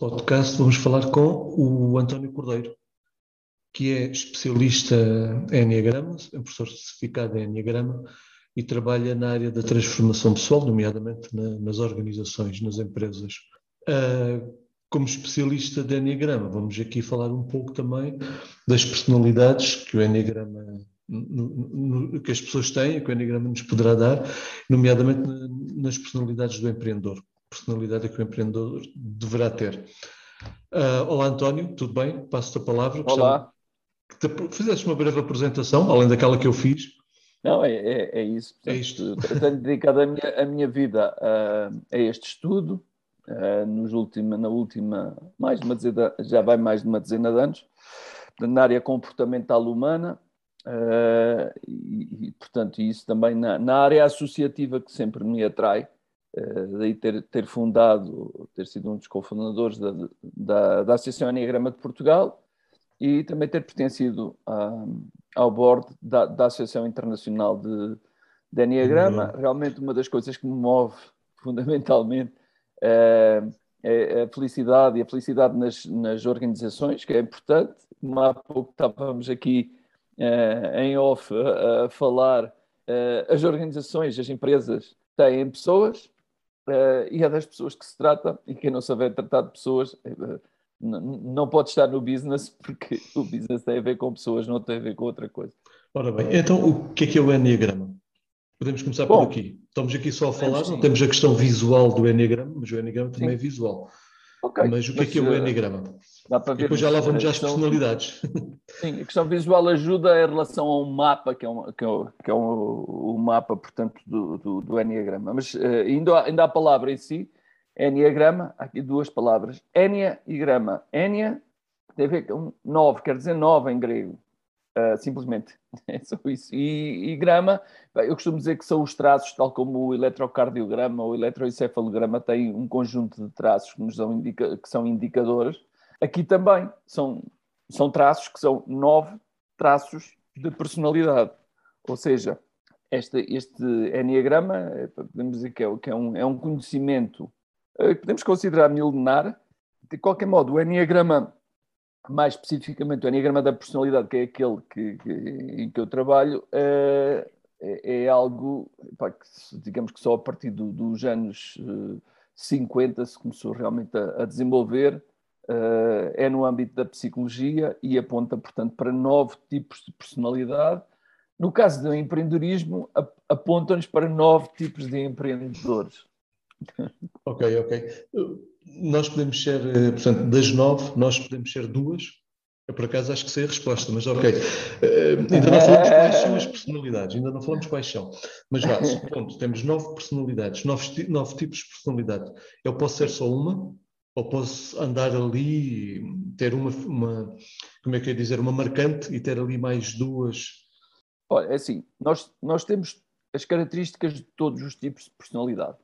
podcast vamos falar com o António Cordeiro, que é especialista em Enneagrama, é professor certificado em Enneagrama e trabalha na área da transformação pessoal, nomeadamente na, nas organizações, nas empresas. Uh, como especialista de Enneagrama, vamos aqui falar um pouco também das personalidades que o Enneagrama que as pessoas têm, que o Enneagrama nos poderá dar, nomeadamente nas personalidades do empreendedor personalidade que o empreendedor deverá ter. Uh, olá, António, tudo bem? Passo-te a palavra. Olá. Que fizeste uma breve apresentação, além daquela que eu fiz. Não, é, é, é isso. Portanto, é isto. Tenho dedicado a minha, a minha vida a, a este estudo, a, nos última, na última, mais uma dezena, já vai mais de uma dezena de anos, na área comportamental humana, Uh, e, e, portanto, isso também na, na, área associativa que sempre me atrai, daí ter, ter fundado, ter sido um dos cofundadores da, da, da Associação Enneagrama de Portugal e também ter pertencido a, ao board da, da Associação Internacional de, de Enneagrama. Uhum. Realmente uma das coisas que me move fundamentalmente é, é a felicidade e a felicidade nas, nas organizações, que é importante. Como há pouco estávamos aqui é, em off a, a falar, as organizações, as empresas têm pessoas uh, e é das pessoas que se trata, e quem não saber tratar de pessoas uh, não pode estar no business, porque o business tem a ver com pessoas, não tem a ver com outra coisa. Ora bem, então o que é que é o Enneagrama? Podemos começar Bom, por aqui. Estamos aqui só a falar, não temos a questão visual do Enneagrama, mas o Enneagrama também sim. é visual. Okay, mas o que é que é o eh, Enneagrama? Dá para ver depois já lá vamos às personalidades. Sim, a questão visual ajuda em relação a um mapa, que é, um, que é, um, que é um, o mapa, portanto, do, do, do Enneagrama. Mas uh, ainda, ainda a palavra em si, Enneagrama, aqui duas palavras, Enia e grama. Enia tem a ver com nove, quer dizer nove em grego. Uh, simplesmente. É só isso. E, e grama, eu costumo dizer que são os traços, tal como o eletrocardiograma ou o eletroencefalograma tem um conjunto de traços que, nos dão indica, que são indicadores. Aqui também são, são traços que são nove traços de personalidade. Ou seja, este, este Enneagrama, é, podemos dizer que é, que é, um, é um conhecimento que podemos considerar milenar. De qualquer modo, o Enneagrama mais especificamente o Enneagrama da Personalidade, que é aquele que, que, em que eu trabalho, é, é, é algo pá, que, digamos que só a partir do, dos anos uh, eh, 50 se começou realmente a, a desenvolver, uh, é no âmbito da psicologia e aponta, portanto, para nove tipos de personalidade. No caso do empreendedorismo, apontam-nos para nove tipos de empreendedores. Ok, ok nós podemos ser, eh, portanto, das nove, nós podemos ser duas. Eu, por acaso, acho que sei a resposta, mas ok. Uh, ainda não falamos quais são as personalidades, ainda não falamos quais são. Mas vá, pronto, temos nove personalidades, nove, nove tipos de personalidade. Eu posso ser só uma, ou posso andar ali, ter uma, uma como é que é dizer, uma marcante e ter ali mais duas? Olha, é assim, nós, nós temos as características de todos os tipos de personalidade.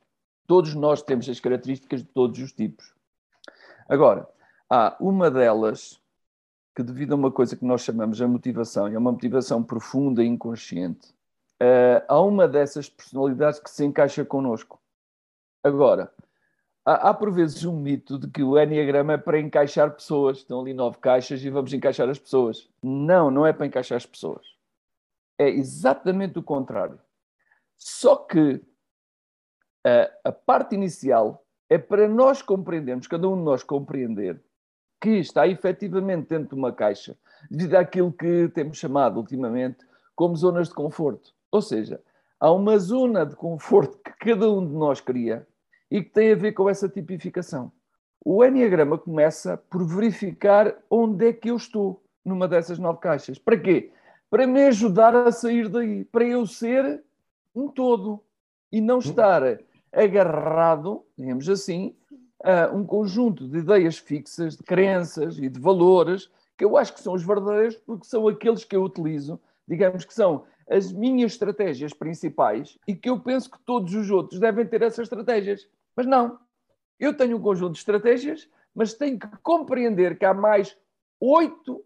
Todos nós temos as características de todos os tipos. Agora, há uma delas que, devido a uma coisa que nós chamamos a motivação, e é uma motivação profunda e inconsciente, uh, há uma dessas personalidades que se encaixa connosco. Agora, há por vezes um mito de que o Enneagrama é para encaixar pessoas. Estão ali nove caixas e vamos encaixar as pessoas. Não, não é para encaixar as pessoas. É exatamente o contrário. Só que a, a parte inicial é para nós compreendermos, cada um de nós compreender que está efetivamente dentro de uma caixa, devido àquilo que temos chamado ultimamente como zonas de conforto. Ou seja, há uma zona de conforto que cada um de nós cria e que tem a ver com essa tipificação. O Enneagrama começa por verificar onde é que eu estou numa dessas nove caixas. Para quê? Para me ajudar a sair daí, para eu ser um todo e não hum. estar agarrado, digamos assim, a um conjunto de ideias fixas, de crenças e de valores que eu acho que são os verdadeiros porque são aqueles que eu utilizo, digamos que são as minhas estratégias principais e que eu penso que todos os outros devem ter essas estratégias. Mas não. Eu tenho um conjunto de estratégias, mas tenho que compreender que há mais oito,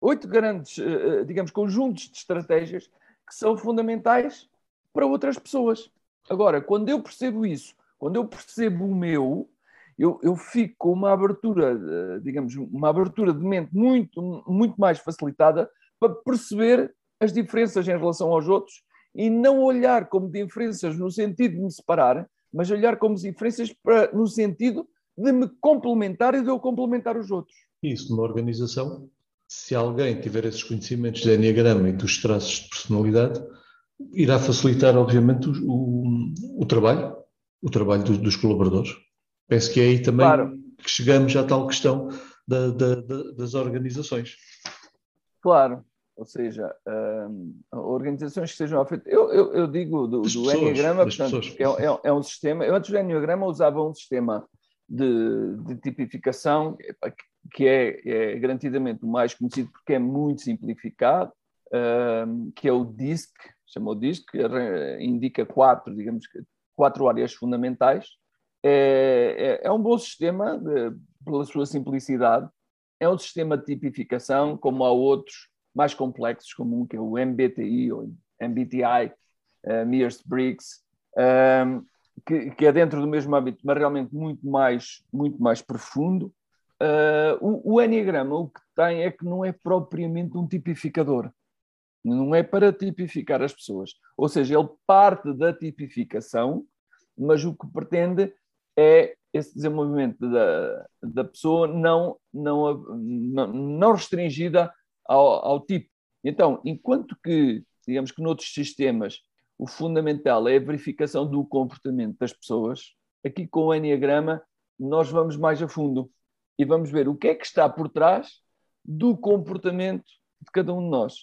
oito grandes, eh, eh, digamos, conjuntos de estratégias que são fundamentais para outras pessoas. Agora, quando eu percebo isso, quando eu percebo o meu, eu, eu fico com uma abertura, digamos, uma abertura de mente muito, muito mais facilitada para perceber as diferenças em relação aos outros e não olhar como diferenças no sentido de me separar, mas olhar como diferenças para, no sentido de me complementar e de eu complementar os outros. Isso, numa organização, se alguém tiver esses conhecimentos de Enneagrama e dos traços de personalidade, irá facilitar, obviamente, o, o, o trabalho, o trabalho do, dos colaboradores. Penso que é aí também claro. que chegamos à tal questão da, da, da, das organizações. Claro, ou seja, um, organizações que sejam afetas. Eu, eu, eu, digo do, do Enneagrama, portanto, é, é, é, um sistema. Eu antes do Enneagrama usava um sistema de, de tipificação que é, é, garantidamente o mais conhecido porque é muito simplificado, um, que é o DISC, chamou DISC, que indica quatro, digamos quatro áreas fundamentais é, é, é um bom sistema de, pela sua simplicidade. É um sistema de tipificação, como há outros mais complexos, como um que é o MBTI ou MBTI, uh, Myers-Briggs, um, que, que, é dentro do mesmo âmbito, mas realmente muito mais, muito mais profundo. Uh, o, o Enneagrama o que tem é que não é propriamente um tipificador, não é para tipificar as pessoas. Ou seja, ele parte da tipificação, mas o que pretende é esse desenvolvimento da, da pessoa não, não, não, restringida ao, ao tipo. Então, enquanto que, digamos que noutros sistemas, o fundamental é a verificação do comportamento das pessoas, aqui com o Enneagrama nós vamos mais a fundo e vamos ver o que é que está por trás do comportamento de cada um de nós.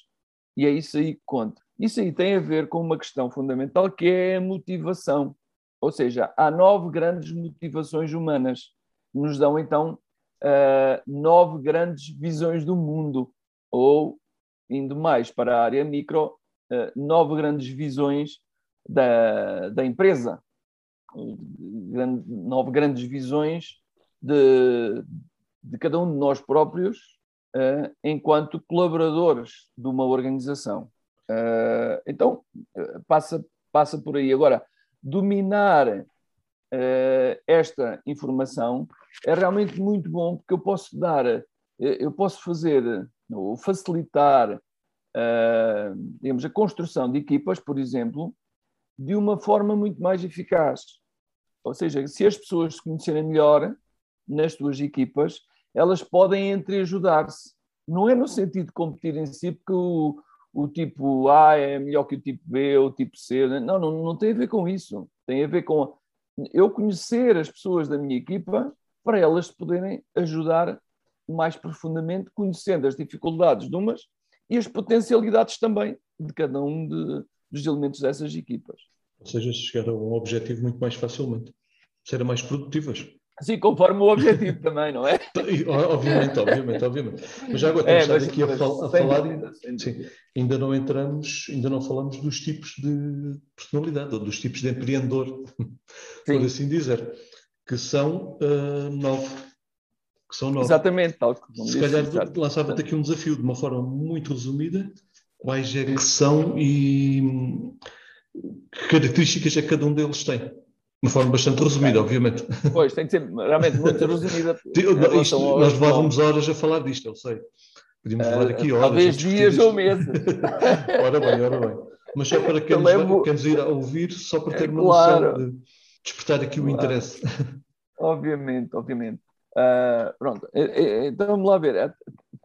E é isso aí que conta. Isso aí tem a ver com uma questão fundamental que é a motivação. Ou seja, há nove grandes motivações humanas que nos dão então uh, nove grandes visões do mundo, ou, indo mais para a área micro, uh, nove grandes visões da, da empresa, nove grandes visões de, de cada um de nós próprios uh, enquanto colaboradores de uma organização. Uh, então, passa, passa por aí. Agora, dominar esta informação é realmente muito bom, porque eu posso dar, eh, eu posso fazer, ou facilitar, uh, digamos, a construção de equipas, por exemplo, de uma forma muito mais eficaz. Ou seja, se as pessoas se conhecerem melhor nas suas equipas, elas podem entreajudar-se. Não é no sentido de competir em si, porque o, o tipo A é melhor que o tipo B ou o tipo C. Né? Não, não, não tem a ver com isso. Tem a ver com eu conhecer as pessoas da minha equipa para elas poderem ajudar mais profundamente, conhecendo as dificuldades de umas e as potencialidades também de cada um de, dos elementos dessas equipas. Ou seja, chegar a um objetivo muito mais facilmente, serem mais produtivas. Sim, conforme o objetivo também, não é? obviamente, obviamente, obviamente. Mas já agora temos é, aqui a, fal a falar, dúvida, sim, ainda não entramos, ainda não falamos dos tipos de personalidade, ou dos tipos de empreendedor, sim. por assim dizer, que são uh, nove. Que são nove. Exatamente, tal como Se calhar lançava-te aqui um desafio de uma forma muito resumida, quais é que são e que características é que cada um deles tem. De uma forma bastante resumida, obviamente. Pois, tem que ser realmente muito resumida. Isto, nós levávamos horas a falar disto, eu sei. Podíamos falar aqui horas. Talvez dias ou meses. ora bem, ora bem. Mas só para quem, nos, quem nos ir a ouvir, só para ter uma claro. noção de despertar aqui o interesse. Obviamente, obviamente. Uh, pronto, então vamos lá ver.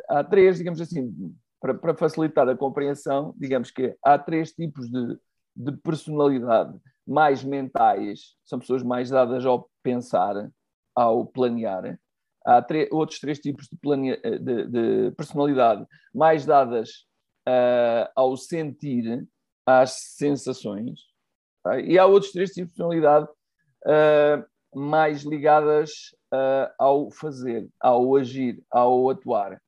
Há três, digamos assim, para, para facilitar a compreensão, digamos que há três tipos de, de personalidade mais mentais, são pessoas mais dadas ao pensar, ao planear. Há outros três tipos de, de, de personalidade mais dadas uh, ao sentir, às sensações. Tá? E há outros três tipos de personalidade uh, mais ligadas uh, ao fazer, ao agir, ao atuar.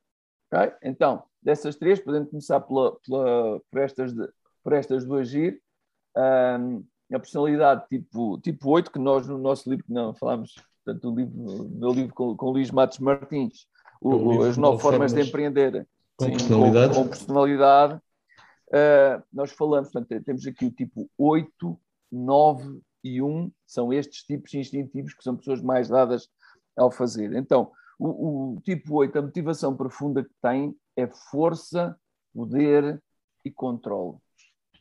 Okay? Então, dessas três, podemos começar pela, pela, por, estas de, por estas do agir. Um, a personalidade tipo, tipo 8, que nós no nosso livro, que não falámos, portanto, o livro, no meu livro com, com Luís Matos Martins, o, as nove formas, formas, de empreender com sim, personalidade, com, com personalidade uh, nós falamos, portanto, temos aqui o tipo 8, 9 e 1, são estes tipos instintivos que são pessoas mais dadas ao fazer. Então, o, o tipo 8, a motivação profunda que tem é força, poder e controle.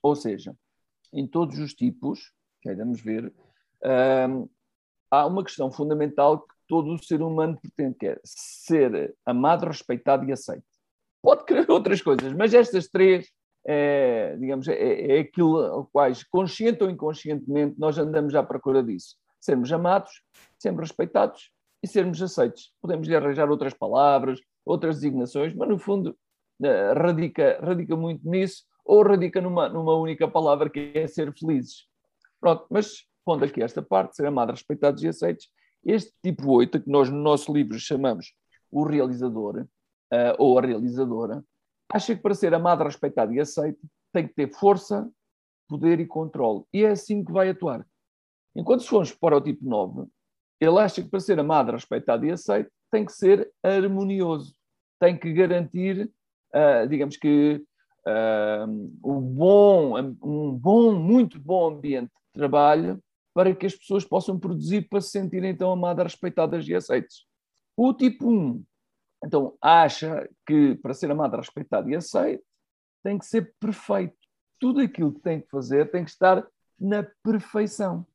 Ou seja, em todos os tipos, que vamos ver, hum, há uma questão fundamental que todo ser humano pretende, que é ser amado, respeitado e aceito. Pode querer outras coisas, mas estas três, é, digamos, é, é aquilo quais, consciente ou inconscientemente, nós andamos à procura disso. Sermos amados, sermos respeitados e sermos aceitos. Podemos lhe arranjar outras palavras, outras designações, mas no fundo eh, radica, radica muito nisso, ou radica numa, numa única palavra que é ser felizes. Pronto, mas pondo aqui esta parte, ser amados, respeitados e aceitos, este tipo 8, que nós no nosso livro chamamos o realizador, uh, ou a realizadora, acha que para ser amado, respeitado e aceito tem que ter força, poder e controle. E é assim que vai atuar. Enquanto se formos para o tipo 9, ele acha que para ser amado, respeitado e aceito tem que ser harmonioso, tem que garantir, uh, digamos que, um, bom, um bom, muito bom ambiente de trabalho para que as pessoas possam produzir para se sentirem então amadas, respeitadas e aceitas. O tipo 1, então, acha que para ser amado, respeitado e aceito, tem que ser perfeito. Tudo aquilo que tem que fazer tem que estar na perfeição.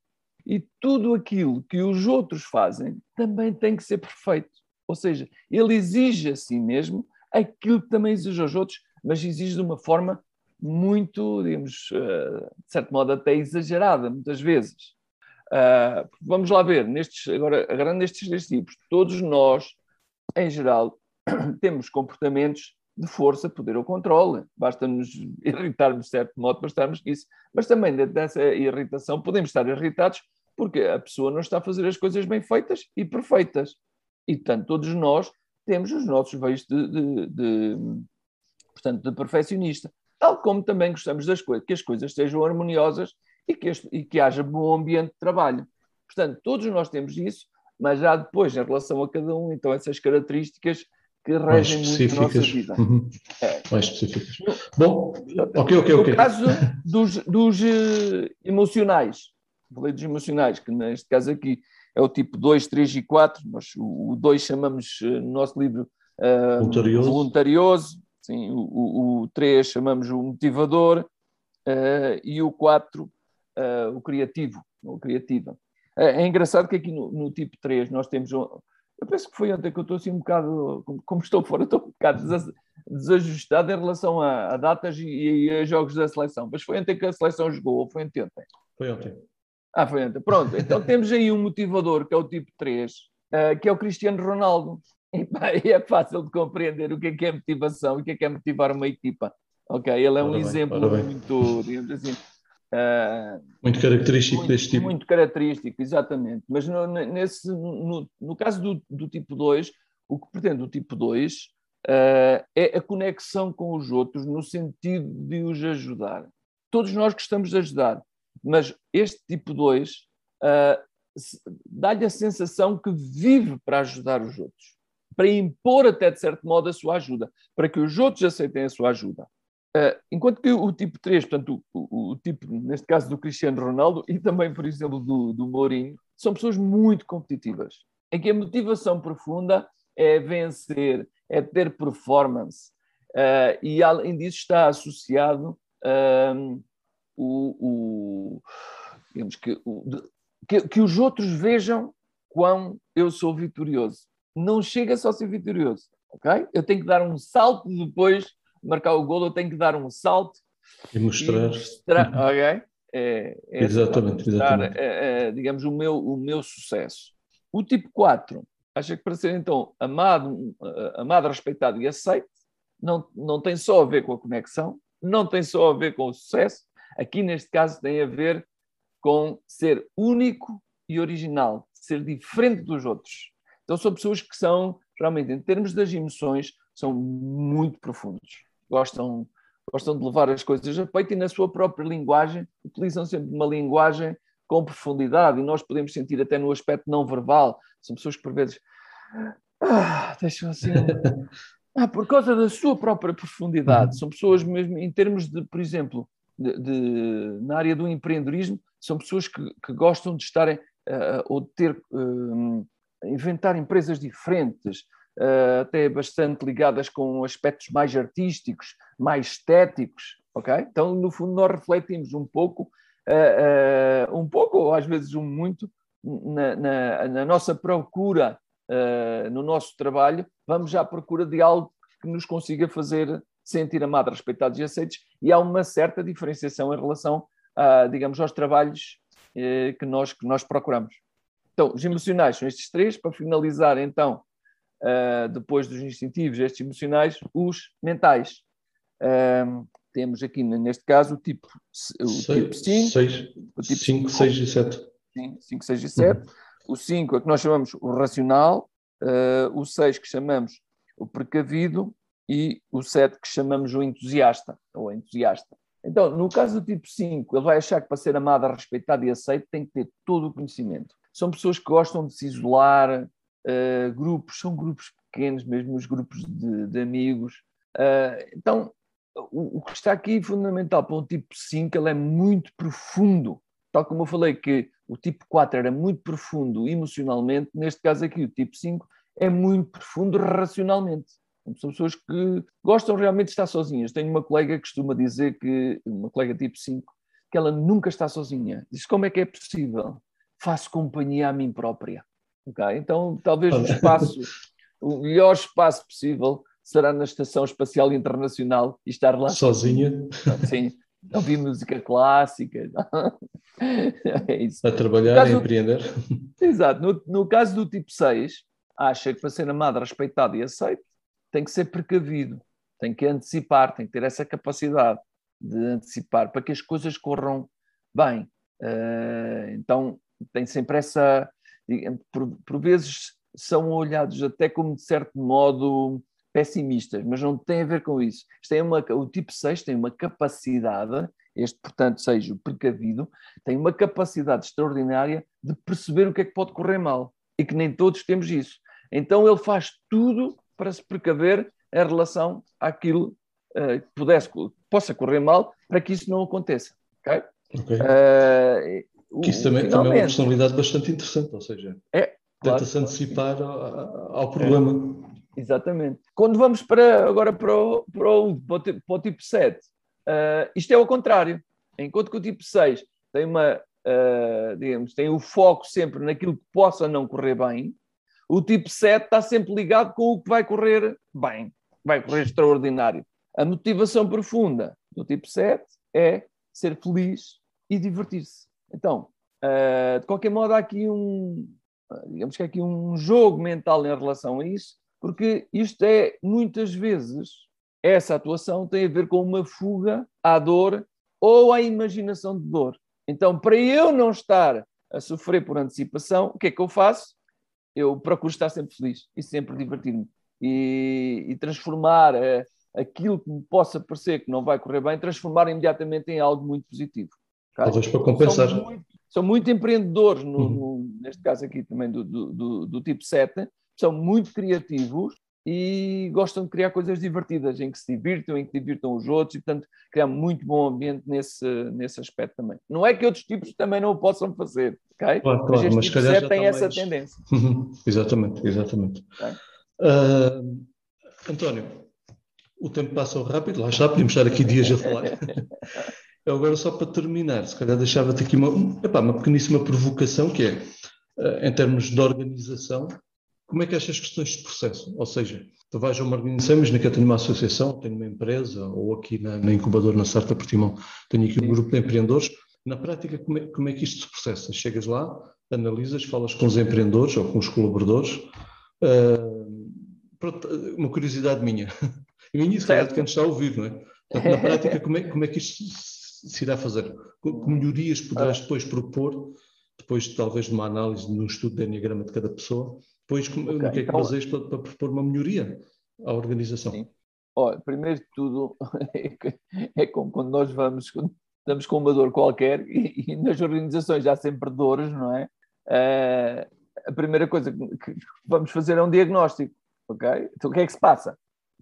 E tudo aquilo que os outros fazem também tem que ser perfeito. Ou seja, ele exige a si mesmo aquilo que também exige aos outros, mas exige de uma forma muito, digamos, eh, de certo modo até exagerada, muitas vezes. Uh, vamos lá ver, nestes, agora, agarrando estes três tipos, todos nós, em geral, temos comportamentos de força, poder ou controle. Basta-nos irritarmos de certo modo para estarmos nisso. Mas também dessa irritação podemos estar irritados porque a pessoa não está a fazer as coisas bem feitas e perfeitas. E, portanto, todos nós temos os nossos veios de, de, de, portanto, de perfeccionista. Tal como também gostamos das coisas, que as coisas sejam harmoniosas e que, este, e que haja bom ambiente de trabalho. Portanto, todos nós temos isso, mas já depois, em relação a cada um, então essas características que regem muito a nossa vida. Uhum. É. Mais específicas. Bom, ok, ok, ok. No caso dos, dos uh, emocionais, falei dos emocionais, que neste caso aqui é o tipo 2, 3 e 4, nós o 2 chamamos uh, no nosso livro uh, voluntarioso. voluntarioso, sim, o, o 3 chamamos o motivador e o 4 uh, o criativo, ou criativa. É, é, engraçado que aqui no, no, tipo 3 nós temos. Eu penso que foi ontem que eu estou assim um bocado, como estou fora, estou um bocado desajustado em relação a, a datas e, e, a jogos da seleção. Mas foi ontem que a seleção jogou, ou foi ontem? Foi ontem. Ah, foi ontem. Pronto, então temos aí um motivador que é o tipo 3, uh, eh, que é o Cristiano Ronaldo. E, é fácil de compreender o que é que é motivação e o que é que é motivar uma equipa. Ok, ele é um bem, exemplo muito, digamos assim, Uh, muito característico muito, deste tipo. Muito característico, exatamente. Mas no, nesse, no, no caso do, do, tipo 2, o que pretende o tipo 2 uh, ah, é a conexão com os outros no sentido de os ajudar. Todos nós gostamos de ajudar, mas este tipo 2 uh, ah, dá-lhe a sensação que vive para ajudar os outros, para impor até de certo modo a sua ajuda, para que os outros aceitem a sua ajuda. Uh, enquanto que o tipo 3, portanto, o, o, tipo, neste caso do Cristiano Ronaldo e também, por exemplo, do, do Mourinho, são pessoas muito competitivas, em que a motivação profunda é vencer, é ter performance, uh, e além disso está associado uh, o, o, digamos que, o, que, que os outros vejam quão eu sou vitorioso. Não chega só a ser vitorioso, ok? Eu tenho que dar um salto depois marcar o golo, eu tenho que dar um salto e mostrar. E mostrar ok? É, é exatamente, mostrar, exatamente. É, é, digamos, o meu, o meu sucesso. O tipo 4 acha que para ser então amado, amado, respeitado e aceito, não, não tem só a ver com a conexão, não tem só a ver com o sucesso, aqui neste caso tem a ver com ser único e original, ser diferente dos outros. Então são pessoas que são, realmente, em termos das emoções, são muito profundos gostam, gostam de levar as coisas a peito e na sua própria linguagem utilizam sempre uma linguagem com profundidade e nós podemos sentir até no aspecto não verbal. São pessoas que por vezes ah, deixam assim. Ah, por causa da sua própria profundidade. São pessoas mesmo, em termos de, por exemplo, de, de, na área do empreendedorismo, são pessoas que, que gostam de estarem uh, ou de ter uh, inventar empresas diferentes, uh, até bastante ligadas com aspectos mais artísticos, mais estéticos, ok? Então, no fundo, nós refletimos um pouco, uh, uh, um pouco, ou às vezes um muito, na, na, na nossa procura, no nosso trabalho, vamos à procura de algo que nos consiga fazer sentir amados, respeitados e aceitos, e há uma certa diferenciação em relação, a, digamos, aos trabalhos que, nós, que nós procuramos. Então, os emocionais são estes três, para finalizar, então, uh, depois dos instintivos, estes emocionais, os mentais. Uh, temos aqui, neste caso, o tipo, o Sei, tipo 5. 5, 6 e 7. 5, 6 e 7. Uhum. O 5 é que nós chamamos o racional, uh, o 6 que chamamos o precavido e o 7 que chamamos o entusiasta, ou entusiasta. Então, no caso do tipo 5, ele vai achar que para ser amado, respeitado e aceito tem que ter todo o conhecimento são pessoas que gostam de se isolar, uh, grupos, são grupos pequenos, mesmo os grupos de, de amigos. Uh, então, o, o, que está aqui fundamental para um tipo 5, ele é muito profundo. Tal como eu falei que o tipo 4 era muito profundo emocionalmente, neste caso aqui o tipo 5 é muito profundo racionalmente. São pessoas que gostam realmente de estar sozinhas. Tenho uma colega que costuma dizer que, uma colega tipo 5, que ela nunca está sozinha. Diz como é que é possível? Faço companhia a mim própria. Okay? Então, talvez o espaço, o melhor espaço possível será na Estação Espacial Internacional e estar lá sozinha. Sim, ouvir música clássica. é isso. A trabalhar, a empreender. Exato. No, no caso do tipo 6, acha que para ser amado, respeitado e aceito, tem que ser precavido, tem que antecipar, tem que ter essa capacidade de antecipar para que as coisas corram bem. Uh, então, tem sempre essa. Por, por vezes são olhados até como, de certo modo, pessimistas, mas não tem a ver com isso. Isto é uma, o tipo 6 tem uma capacidade, este, portanto, seja o precavido, tem uma capacidade extraordinária de perceber o que é que pode correr mal e que nem todos temos isso. Então ele faz tudo para se precaver em relação àquilo uh, que pudesse, possa correr mal para que isso não aconteça. Okay? Okay. Uh, que isso também, também é uma personalidade bastante interessante, ou seja, é, claro, tenta-se antecipar ao, ao problema. É, exatamente. Quando vamos para, agora para o, para o, para o tipo 7, uh, ah, isto é o contrário. Enquanto que o tipo 6 tem uma, uh, digamos, tem o foco sempre naquilo que possa não correr bem, o tipo 7 está sempre ligado com o que vai correr bem, vai correr extraordinário. A motivação profunda do tipo 7 é ser feliz e divertir-se. Então, uh, de qualquer modo, há aqui um, digamos que aqui um jogo mental em relação a isso, porque isto é, muitas vezes, essa atuação tem a ver com uma fuga à dor ou à imaginação de dor. Então, para eu não estar a sofrer por antecipação, o que é que eu faço? Eu procuro estar sempre feliz e sempre divertir-me e, e, transformar uh, aquilo que me possa parecer que não vai correr bem, transformar imediatamente em algo muito positivo. Talvez para compensar. São muito, são muito empreendedores, no, uhum. no, neste caso aqui também do, do, do, do, tipo 7, são muito criativos e gostam de criar coisas divertidas, em que se divirtam, em que divirtam os outros, e portanto criar muito bom ambiente nesse, nesse aspecto também. Não é que outros tipos também não o possam fazer, ok? Claro, claro, mas este mas tipo 7 tem essa mais... tendência. exatamente, exatamente. Okay. Uh, António, o tempo passa rápido, lá está, podemos estar aqui dias a falar. Eu agora, só para terminar, se calhar deixava-te aqui uma, epá, uma pequeníssima provocação, que é, eh, em termos de organização, como é que estas questões de processo? Ou seja, tu vais a uma organização, imagina que eu tenho uma associação, tenho uma empresa, ou aqui na, na incubadora, na Startup Portimão, tenho aqui um grupo de empreendedores. Na prática, como é, como é que isto se processa? Chegas lá, analisas, falas com os empreendedores ou com os colaboradores. Uh, uma curiosidade minha. E minha, se calhar, de quem está a ouvir, não é? Portanto, na prática, como é, como é que isto se irá fazer? Que melhorias poderás depois propor, depois talvez de uma análise, no estudo de enneagrama de cada pessoa, depois okay, no que é que então, baseias para, para, propor uma melhoria à organização? Sim. Olha, primeiro de tudo, é como quando nós vamos, quando estamos com uma dor qualquer, e, e nas organizações há sempre dores, não é? Uh, a primeira coisa que vamos fazer é um diagnóstico, ok? Então o que é que se passa?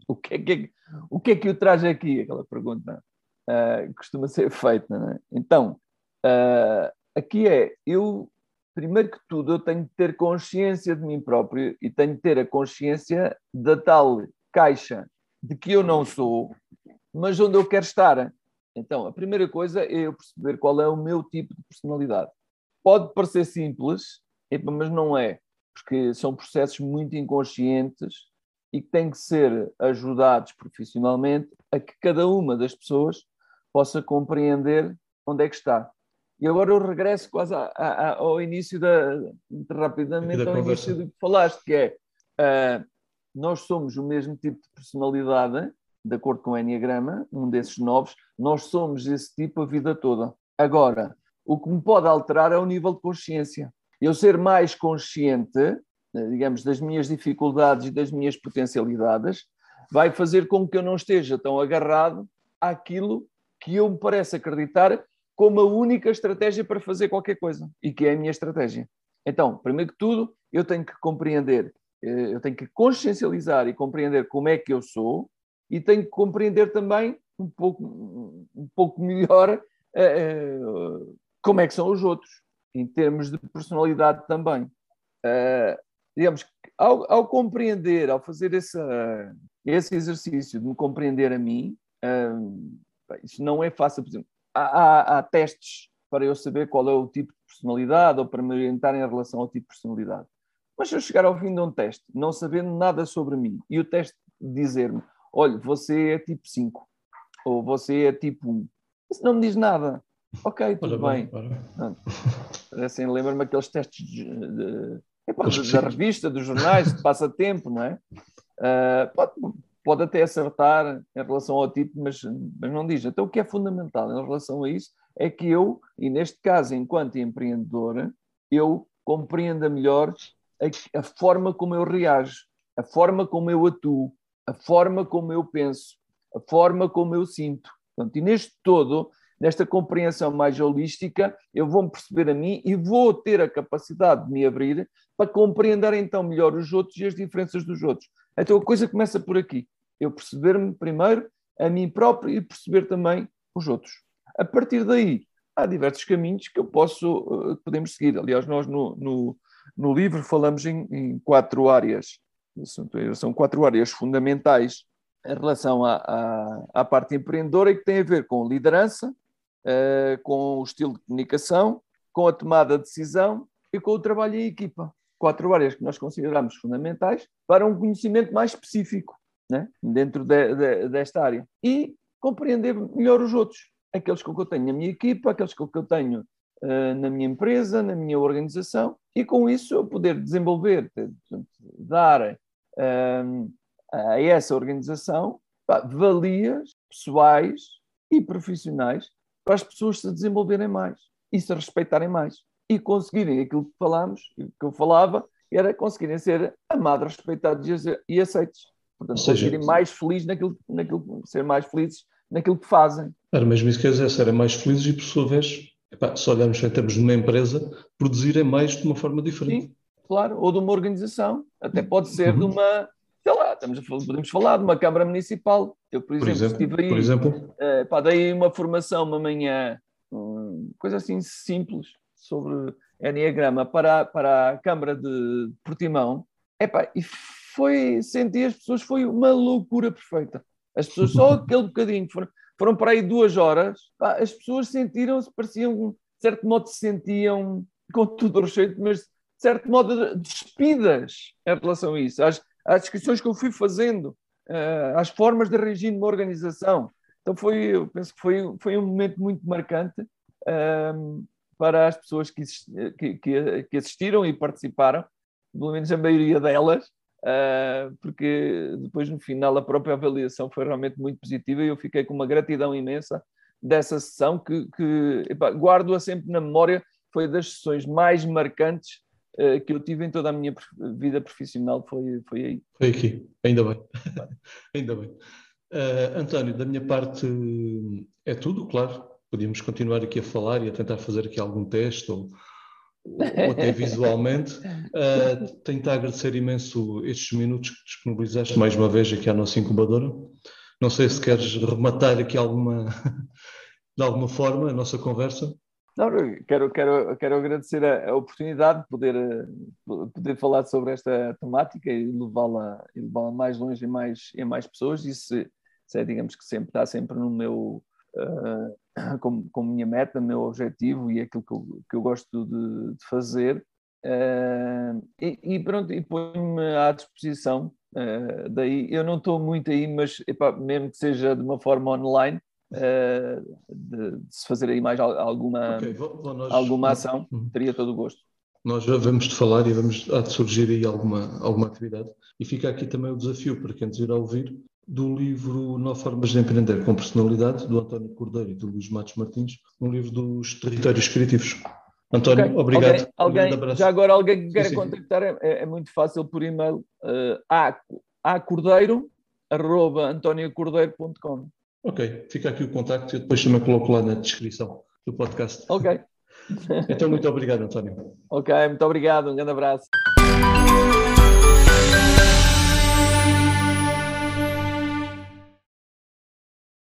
O que é que, o que, é que o traz aqui? Aquela pergunta uh, costuma ser feita. É? Então, uh, aqui é, eu primeiro que tudo, eu tenho que ter consciência de mim próprio e tenho que ter a consciência da tal caixa de que eu não sou, mas onde eu quero estar. Então, a primeira coisa é eu perceber qual é o meu tipo de personalidade. Pode parecer simples, mas não é, porque são processos muito inconscientes e que têm que ser ajudados profissionalmente a que cada uma das pessoas possa compreender onde é que está. E agora eu regresso quase a, a, ao início da rapidamente da ao conversa. início do que falaste, que é uh, nós somos o mesmo tipo de personalidade, de acordo com o Enneagrama, um desses novos, nós somos esse tipo a vida toda. Agora, o que me pode alterar é o nível de consciência. Eu ser mais consciente, digamos, das minhas dificuldades e das minhas potencialidades, vai fazer com que eu não esteja tão agarrado àquilo que eu me parece acreditar como a única estratégia para fazer qualquer coisa e que é a minha estratégia. Então, primeiro que tudo, eu tenho que compreender, eh, eu tenho que consciencializar e compreender como é que eu sou e tenho que compreender também um pouco, um pouco melhor uh, como é que são os outros, em termos de personalidade também. Digamos, ao, ao, compreender, ao fazer esse, esse exercício de me compreender a mim, isso não é fácil, por exemplo há, há, há, testes para eu saber qual é o tipo de personalidade ou para me orientar em relação ao tipo de personalidade. Mas se eu chegar ao fim de um teste, não sabendo nada sobre mim, e o teste dizer-me, olha, você é tipo 5, ou você é tipo 1, isso não me diz nada. Ok, tudo bem. bem. Parecem, lembra-me aqueles testes de, de, de, da revista, dos jornais, de passatempo, não é? Uh, pode, pode até acertar em relação ao tipo, mas, mas não diz. Então, o que é fundamental em relação a isso é que eu, e neste caso, enquanto empreendedora, eu compreenda melhor a, a forma como eu reajo, a forma como eu atuo, a forma como eu penso, a forma como eu sinto. Portanto, e neste todo, nesta compreensão mais holística, eu vou-me perceber a mim e vou ter a capacidade de me abrir para compreender então melhor os outros e as diferenças dos outros. Então a coisa começa por aqui eu perceber-me primeiro a mim próprio e perceber também os outros. A partir daí, há diversos caminhos que eu posso, uh, podemos seguir. Aliás, nós no, no, no livro falamos em, em, quatro áreas, são quatro áreas fundamentais em relação à, à, à parte empreendedora e que tem a ver com liderança, uh, com o estilo de comunicação, com a tomada de decisão e com o trabalho em equipa. Quatro áreas que nós consideramos fundamentais para um conhecimento mais específico né? dentro de, de, desta área. E compreender melhor os outros, aqueles com que eu tenho na minha equipa, aqueles com que eu tenho uh, na minha empresa, na minha organização, e com isso eu poder desenvolver, dar uh, a essa organização pá, valias pessoais e profissionais para as pessoas se desenvolverem mais e se respeitarem mais e conseguirem aquilo que falámos, que eu falava, era conseguirem ser amados, respeitados e aceitos. Portanto, seja, serem mais felizes naquilo, naquilo, ser mais felizes naquilo que fazem. Era mesmo isso que eu dizer, serem mais felizes e, por sua vez, epá, se olharmos em termos de uma empresa, produzirem mais de uma forma diferente. Sim, claro, ou de uma organização, até pode ser uhum. de uma, sei lá, estamos a, podemos falar de uma Câmara Municipal. Eu, por, por exemplo, estive aí, por exemplo? Pá, dei uma formação uma manhã, um, coisa assim simples, sobre Enneagrama para, para a Câmara de Portimão, epá, e foi, senti as pessoas, foi uma loucura perfeita. As pessoas, só aquele bocadinho, foram, foram para aí duas horas, pá, as pessoas sentiram-se, pareciam, de certo modo, se sentiam com tudo recheio, mas de certo modo despidas em relação a isso, às, às descrições que eu fui fazendo, às formas de reagir numa organização. Então foi, eu penso que foi, foi um momento muito marcante uh, para as pessoas que, que, que assistiram e participaram, pelo menos a maioria delas, porque depois no final a própria avaliação foi realmente muito positiva e eu fiquei com uma gratidão imensa dessa sessão que, que guardo-a sempre na memória, foi das sessões mais marcantes uh, que eu tive em toda a minha vida profissional, foi, foi aí. Foi aqui, ainda bem, ainda bem. Uh, António, da minha parte é tudo, claro. Podíamos continuar aqui a falar e a tentar fazer aqui algum teste ou até visualmente. Uh, tenho-te a agradecer imenso estes minutos que disponibilizaste mais uma vez aqui à nossa incubadora. Não sei se queres rematar aqui alguma, de alguma forma a nossa conversa. Não, quero, quero, quero agradecer a, a oportunidade de poder, eh, poder falar sobre esta temática e levá-la levá mais longe e mais, e mais pessoas. Isso, isso é, digamos que sempre está sempre no meu, uh, como, como minha meta, meu objetivo e aquilo que eu, que eu gosto de, de fazer. Uh, e, e, pronto, e ponho-me à disposição. Uh, daí eu não estou muito aí, mas epá, mesmo que seja de uma forma online, uh, de, de, se fazer aí mais alguma, okay, nós, alguma ação, uhum. teria todo o gosto. Nós já vamos te falar e vamos há de surgir aí alguma, alguma atividade. E fica aqui também o desafio para quem nos irá ouvir do livro Nove Formas de Empreender com Personalidade, do António Cordeiro e do Luís Matos Martins, um livro dos territórios criativos. António, okay. obrigado. Alguém, alguém já agora alguém que queira sim, sim. contactar é, é, muito fácil por e-mail uh, a, a cordeiro arroba antoniocordeiro.com Ok, fica aqui o contacto e depois também coloco lá na descrição do podcast. Ok. então, muito obrigado, António. Ok, muito obrigado, um grande abraço.